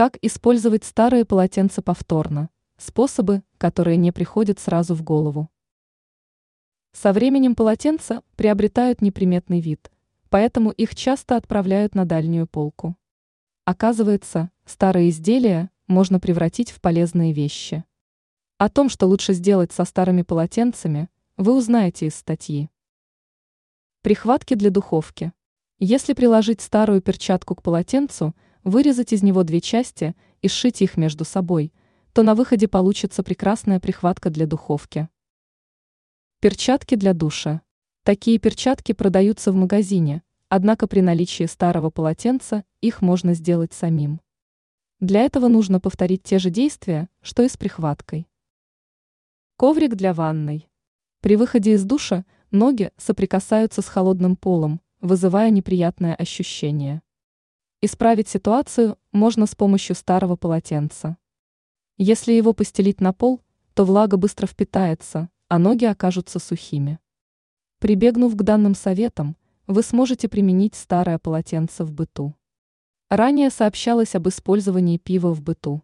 Как использовать старые полотенца повторно? Способы, которые не приходят сразу в голову. Со временем полотенца приобретают неприметный вид, поэтому их часто отправляют на дальнюю полку. Оказывается, старые изделия можно превратить в полезные вещи. О том, что лучше сделать со старыми полотенцами, вы узнаете из статьи. Прихватки для духовки. Если приложить старую перчатку к полотенцу, вырезать из него две части и сшить их между собой, то на выходе получится прекрасная прихватка для духовки. Перчатки для душа. Такие перчатки продаются в магазине, однако при наличии старого полотенца их можно сделать самим. Для этого нужно повторить те же действия, что и с прихваткой. Коврик для ванной. При выходе из душа ноги соприкасаются с холодным полом, вызывая неприятное ощущение. Исправить ситуацию можно с помощью старого полотенца. Если его постелить на пол, то влага быстро впитается, а ноги окажутся сухими. Прибегнув к данным советам, вы сможете применить старое полотенце в быту. Ранее сообщалось об использовании пива в быту.